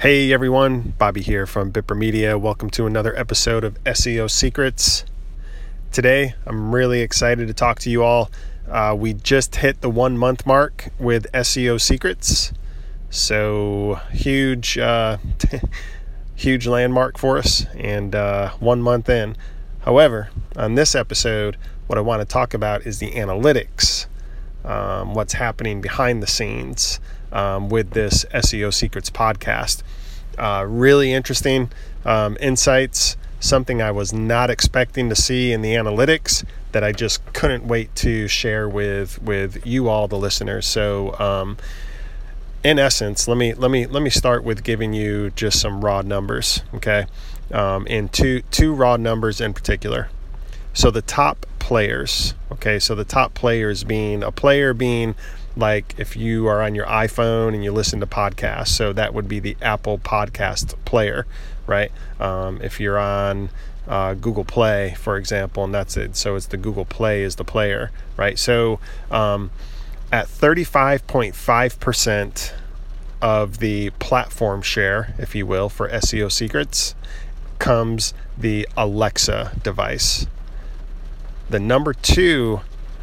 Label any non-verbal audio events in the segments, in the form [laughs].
Hey everyone, Bobby here from Bipper Media. Welcome to another episode of SEO Secrets. Today, I'm really excited to talk to you all. Uh, we just hit the one month mark with SEO Secrets, so huge, uh, [laughs] huge landmark for us, and uh, one month in. However, on this episode, what I want to talk about is the analytics, um, what's happening behind the scenes um, with this SEO Secrets podcast. Uh, really interesting um, insights, something I was not expecting to see in the analytics that I just couldn't wait to share with with you all, the listeners. So, um, in essence, let me let me let me start with giving you just some raw numbers, okay? Um, and two two raw numbers in particular. So the top players, okay? So the top players being a player being like if you are on your iPhone and you listen to podcasts. So that would be the Apple Podcast Player, right? Um, if you're on uh, Google Play, for example, and that's it. So it's the Google Play is the player, right? So um, at 35.5% of the platform share, if you will, for SEO secrets comes the Alexa device. The number two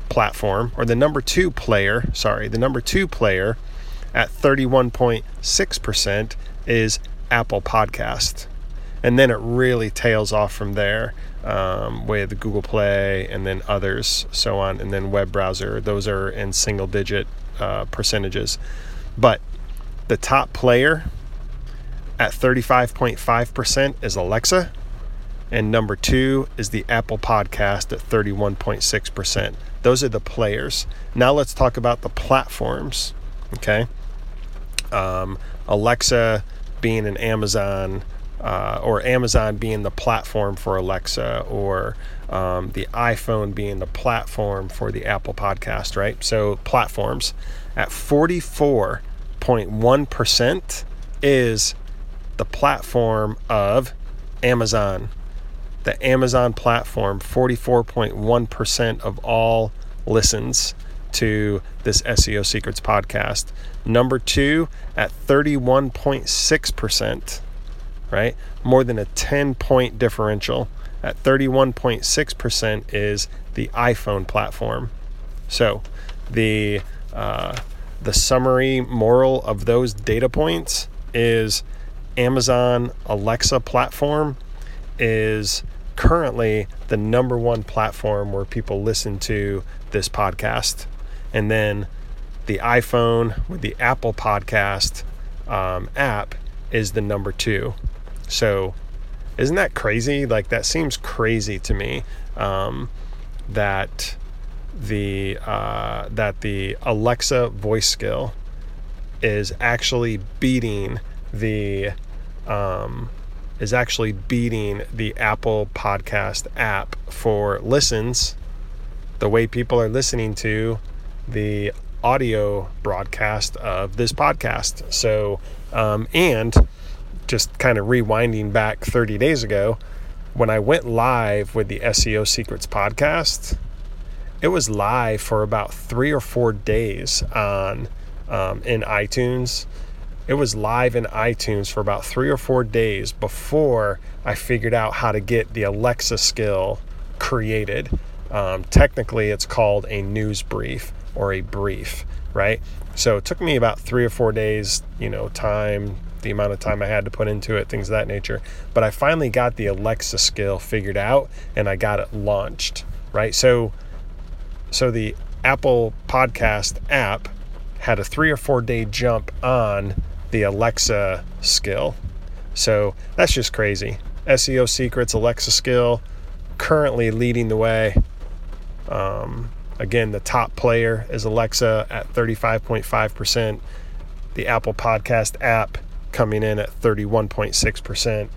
platform, or the number two player, sorry, the number two player at 31.6% is Apple Podcast. And then it really tails off from there um, with Google Play and then others, so on, and then web browser. Those are in single digit uh, percentages. But the top player at 35.5% is Alexa. And number two is the Apple Podcast at 31.6%. Those are the players. Now let's talk about the platforms. Okay. Um, Alexa being an Amazon, uh, or Amazon being the platform for Alexa, or um, the iPhone being the platform for the Apple podcast, right? So platforms at 44.1% is the platform of Amazon the Amazon platform, 44.1% of all listens to this SEO Secrets podcast. Number two at 31.6%, right? More than a 10 point differential. At 31.6% is the iPhone platform. So the uh, the summary moral of those data points is Amazon Alexa platform is currently the number one platform where people listen to this podcast. And then the iPhone with the Apple Podcast um, app is the number two. So, isn't that crazy? Like, that seems crazy to me um, that the uh, that the Alexa voice skill is actually beating the um, is actually beating the Apple Podcast app for listens, the way people are listening to the audio broadcast of this podcast. So, um, and just kind of rewinding back 30 days ago, when I went live with the SEO Secrets podcast, it was live for about three or four days on um, in iTunes it was live in iTunes for about three or four days before I figured out how to get the Alexa skill created. Um, technically, it's called a news brief or a brief, right? So it took me about three or four days, you know, time, the amount of time I had to put into it, things of that nature. But I finally got the Alexa skill figured out and I got it launched, right? So, so the Apple Podcast app had a three or four day jump on the Alexa skill. So that's just crazy. SEO Secrets Alexa skill currently leading the way. Um, again, the top player is Alexa at 35.5%. The Apple Podcast app coming in at 31.6%.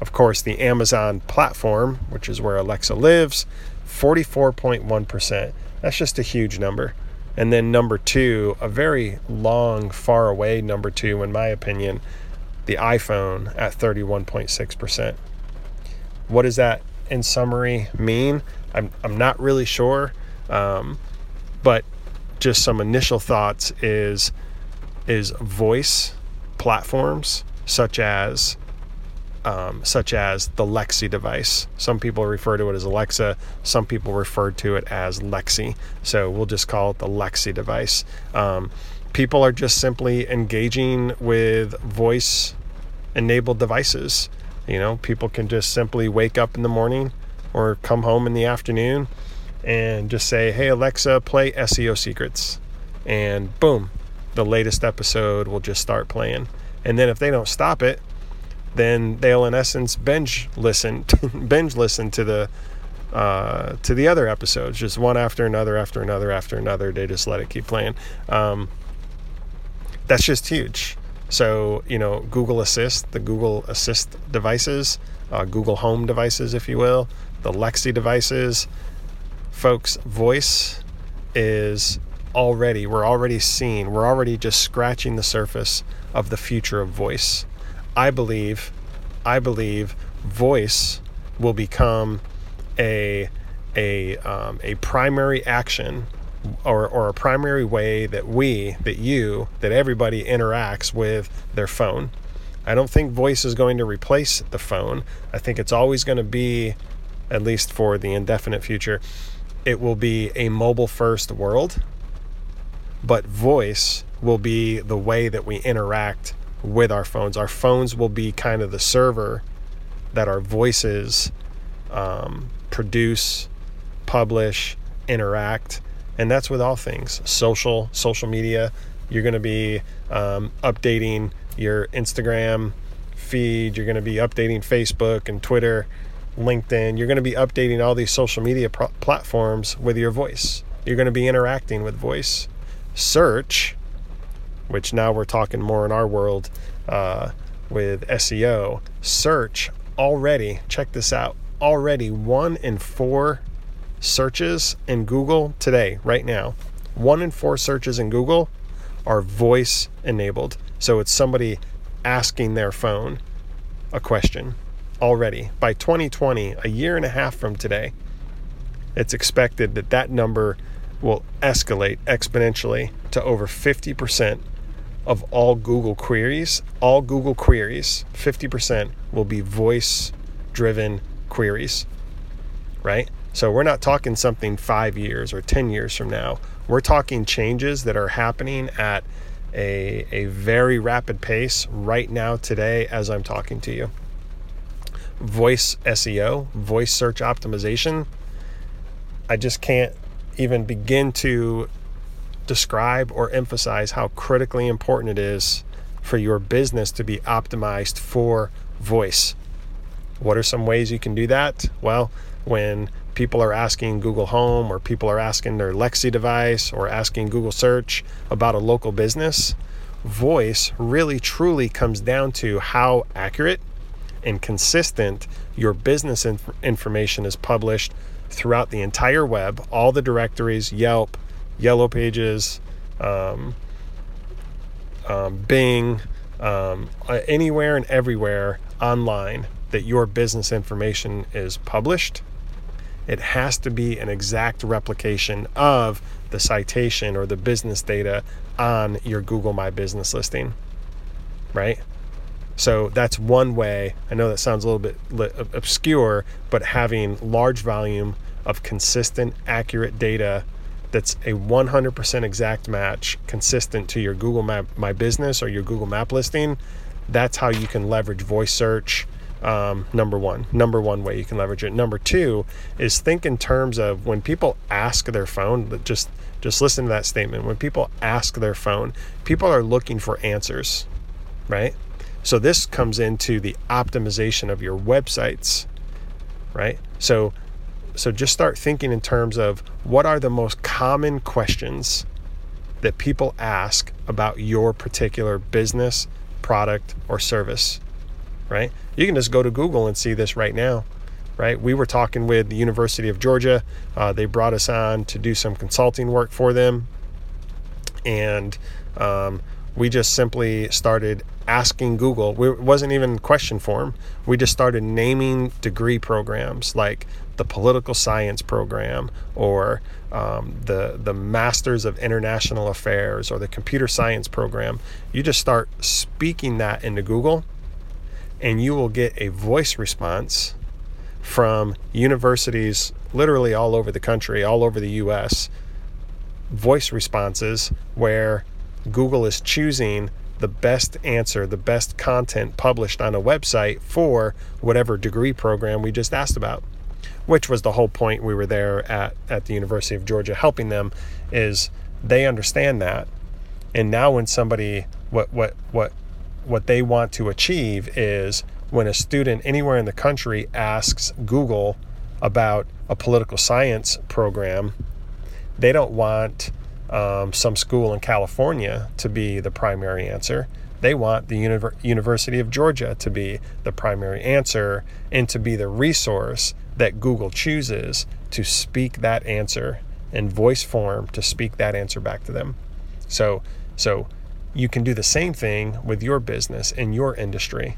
Of course, the Amazon platform, which is where Alexa lives, 44.1%. That's just a huge number. And then number two, a very long, far away number two, in my opinion, the iPhone at 31.6%. What does that in summary mean? I'm, I'm not really sure. Um, but just some initial thoughts is is voice platforms such as um, such as the Lexi device. Some people refer to it as Alexa, some people refer to it as Lexi. So we'll just call it the Lexi device. Um, people are just simply engaging with voice enabled devices. You know, people can just simply wake up in the morning or come home in the afternoon and just say, Hey, Alexa, play SEO secrets. And boom, the latest episode will just start playing. And then if they don't stop it, then they'll in essence binge listen [laughs] binge listen to the uh, to the other episodes just one after another after another after another. They just let it keep playing. Um, that's just huge. So you know google assist the google assist devices uh, google home devices if you will the lexi devices folks voice is already we're already seeing we're already just scratching the surface of the future of voice I believe, I believe voice will become a a um, a primary action or, or a primary way that we, that you, that everybody interacts with their phone. I don't think voice is going to replace the phone. I think it's always going to be, at least for the indefinite future, it will be a mobile first world. But voice will be the way that we interact with our phones. Our phones will be kind of the server that our voices um, produce, publish, interact, and that's with all things social, social media. You're going to be um, updating your Instagram feed. You're going to be updating Facebook and Twitter, LinkedIn. You're going to be updating all these social media pro- platforms with your voice. You're going to be interacting with voice. Search which now we're talking more in our world uh, with SEO. Search already, check this out, already one in four searches in Google today, right now, one in four searches in Google are voice enabled. So it's somebody asking their phone a question already. By 2020, a year and a half from today, it's expected that that number will escalate exponentially to over 50% of all Google queries, all Google queries, 50% will be voice driven queries, right? So we're not talking something five years or 10 years from now. We're talking changes that are happening at a, a very rapid pace right now, today, as I'm talking to you. Voice SEO, voice search optimization. I just can't even begin to describe or emphasize how critically important it is for your business to be optimized for voice. What are some ways you can do that? Well, when people are asking Google Home or people are asking their Lexi device or asking Google Search about a local business, voice really truly comes down to how accurate and consistent your business inf- information is published throughout the entire web, all the directories, Yelp, Yellow Pages, um, um, Bing, um, anywhere and everywhere online that your business information is published, it has to be an exact replication of the citation or the business data on your Google My Business listing, right? So that's one way. I know that sounds a little bit obscure, but having large volume of consistent, accurate data that's a 100% exact match consistent to your Google Map My Business or your Google Map listing, that's how you can leverage voice search. Um, number one, number one way you can leverage it. Number two is think in terms of when people ask their phone. Just just listen to that statement. When people ask their phone, people are looking for answers, right? So this comes into the optimization of your websites, right? So so just start thinking in terms of what are the most common questions that people ask about your particular business, product, or service, right? You can just go to Google and see this right now, right? We were talking with the University of Georgia. Uh, they brought us on to do some consulting work for them. And um, we just simply started asking Google. It wasn't even question form. We just started naming degree programs like the political science program or um, the the masters of international affairs or the computer science program you just start speaking that into google and you will get a voice response from universities literally all over the country, all over the US, voice responses where Google is choosing the best answer, the best content published on a website for whatever degree program we just asked about. Which was the whole point we were there at, at the University of Georgia helping them is they understand that. And now when somebody what what what what they want to achieve is when a student anywhere in the country asks Google about a political science program, they don't want um, some school in California to be the primary answer. They want the Univer- University of Georgia to be the primary answer and to be the resource that Google chooses to speak that answer in voice form to speak that answer back to them. So, so you can do the same thing with your business and your industry,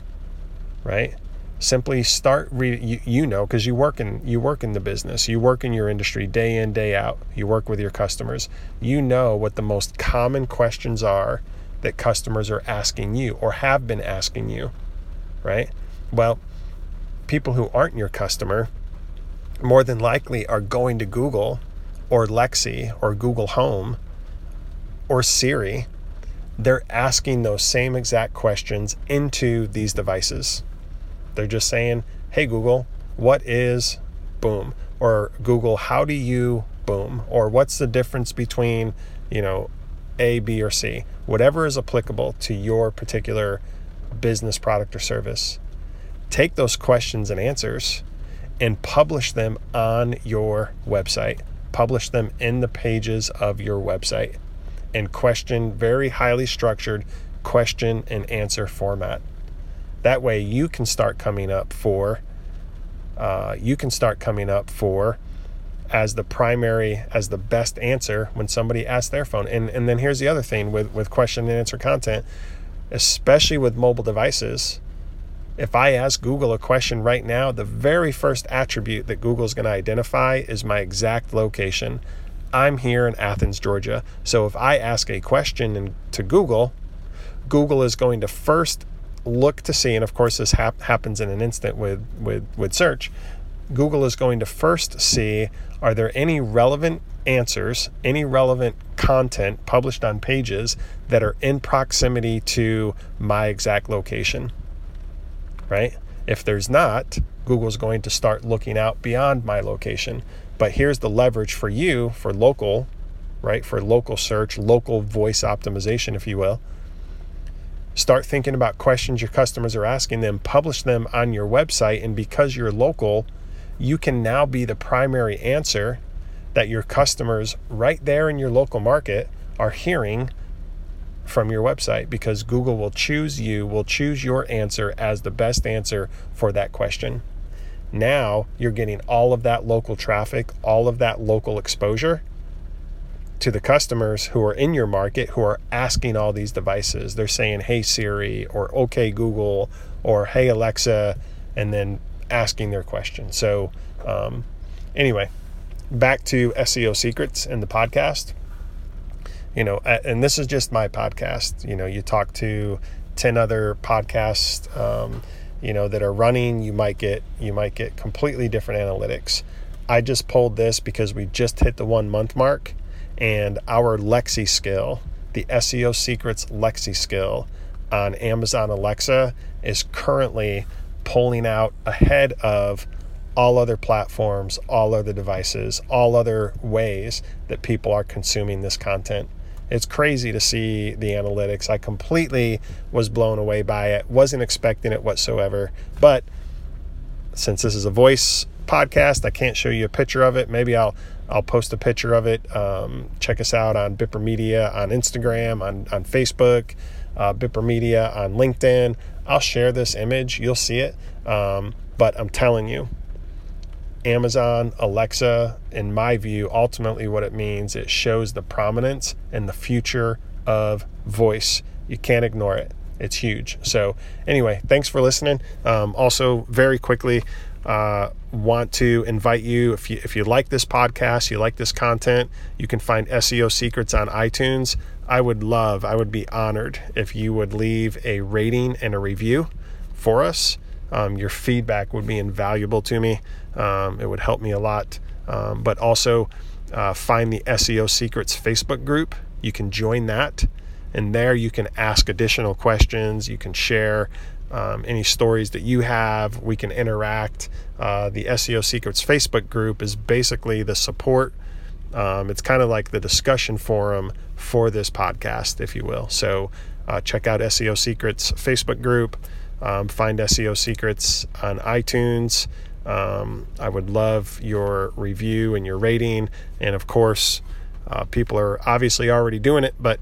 right? Simply start reading. You, you know, because you work in you work in the business, you work in your industry day in day out. You work with your customers. You know what the most common questions are that customers are asking you or have been asking you, right? Well, people who aren't your customer more than likely are going to Google or Lexi or Google Home or Siri they're asking those same exact questions into these devices. They're just saying, hey, Google, what is boom? Or Google, how do you boom? Or what's the difference between, you know, A, B, or C? Whatever is applicable to your particular business product or service. Take those questions and answers and publish them on your website. Publish them in the pages of your website and question, very highly structured question and answer format. That way you can start coming up for, uh, you can start coming up for as the primary, as the best answer when somebody asks their phone. And, and then here's the other thing with, with question and answer content, especially with mobile devices. If I ask Google a question right now, the very first attribute that Google's going to identify is my exact location. I'm here in Athens, Georgia. So if I ask a question to Google, Google is going to first look to see, and of course this hap- happens in an instant with, with, with search. Google is going to first see are there any relevant answers, any relevant content published on pages that are in proximity to my exact location, right? If there's not, Google's going to start looking out beyond my location. But here's the leverage for you for local, right? For local search, local voice optimization, if you will. Start thinking about questions your customers are asking them, publish them on your website. And because you're local, you can now be the primary answer that your customers right there in your local market are hearing from your website because Google will choose you, will choose your answer as the best answer for that question. Now you're getting all of that local traffic, all of that local exposure to the customers who are in your market who are asking all these devices. They're saying, hey Siri, or okay Google, or hey Alexa, and then asking their question. So, um, anyway, back to SEO secrets and the podcast. You know, and this is just my podcast. You know, you talk to 10 other podcasts. Um, you know that are running you might get you might get completely different analytics i just pulled this because we just hit the one month mark and our lexi skill the seo secrets lexi skill on amazon alexa is currently pulling out ahead of all other platforms all other devices all other ways that people are consuming this content it's crazy to see the analytics. I completely was blown away by it. Wasn't expecting it whatsoever. But since this is a voice podcast, I can't show you a picture of it. Maybe I'll I'll post a picture of it. Um, check us out on Bipper Media on Instagram, on on Facebook, uh, Bipper Media on LinkedIn. I'll share this image. You'll see it. Um, but I'm telling you, Amazon, Alexa, in my view, ultimately what it means, it shows the prominence and the future of voice. You can't ignore it. It's huge. So, anyway, thanks for listening. Um, also, very quickly, uh, want to invite you if you if you like this podcast, you like this content, you can find SEO secrets on iTunes. I would love, I would be honored if you would leave a rating and a review for us. Um, your feedback would be invaluable to me. Um, it would help me a lot. Um, but also, uh, find the SEO Secrets Facebook group. You can join that, and there you can ask additional questions. You can share um, any stories that you have. We can interact. Uh, the SEO Secrets Facebook group is basically the support. Um, it's kind of like the discussion forum for this podcast, if you will. So uh, check out SEO Secrets Facebook group. Um, find SEO Secrets on iTunes. Um, I would love your review and your rating. And of course, uh, people are obviously already doing it, but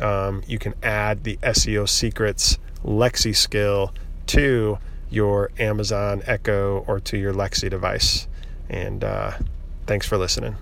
um, you can add the SEO Secrets Lexi skill to your Amazon Echo or to your Lexi device. And uh, thanks for listening.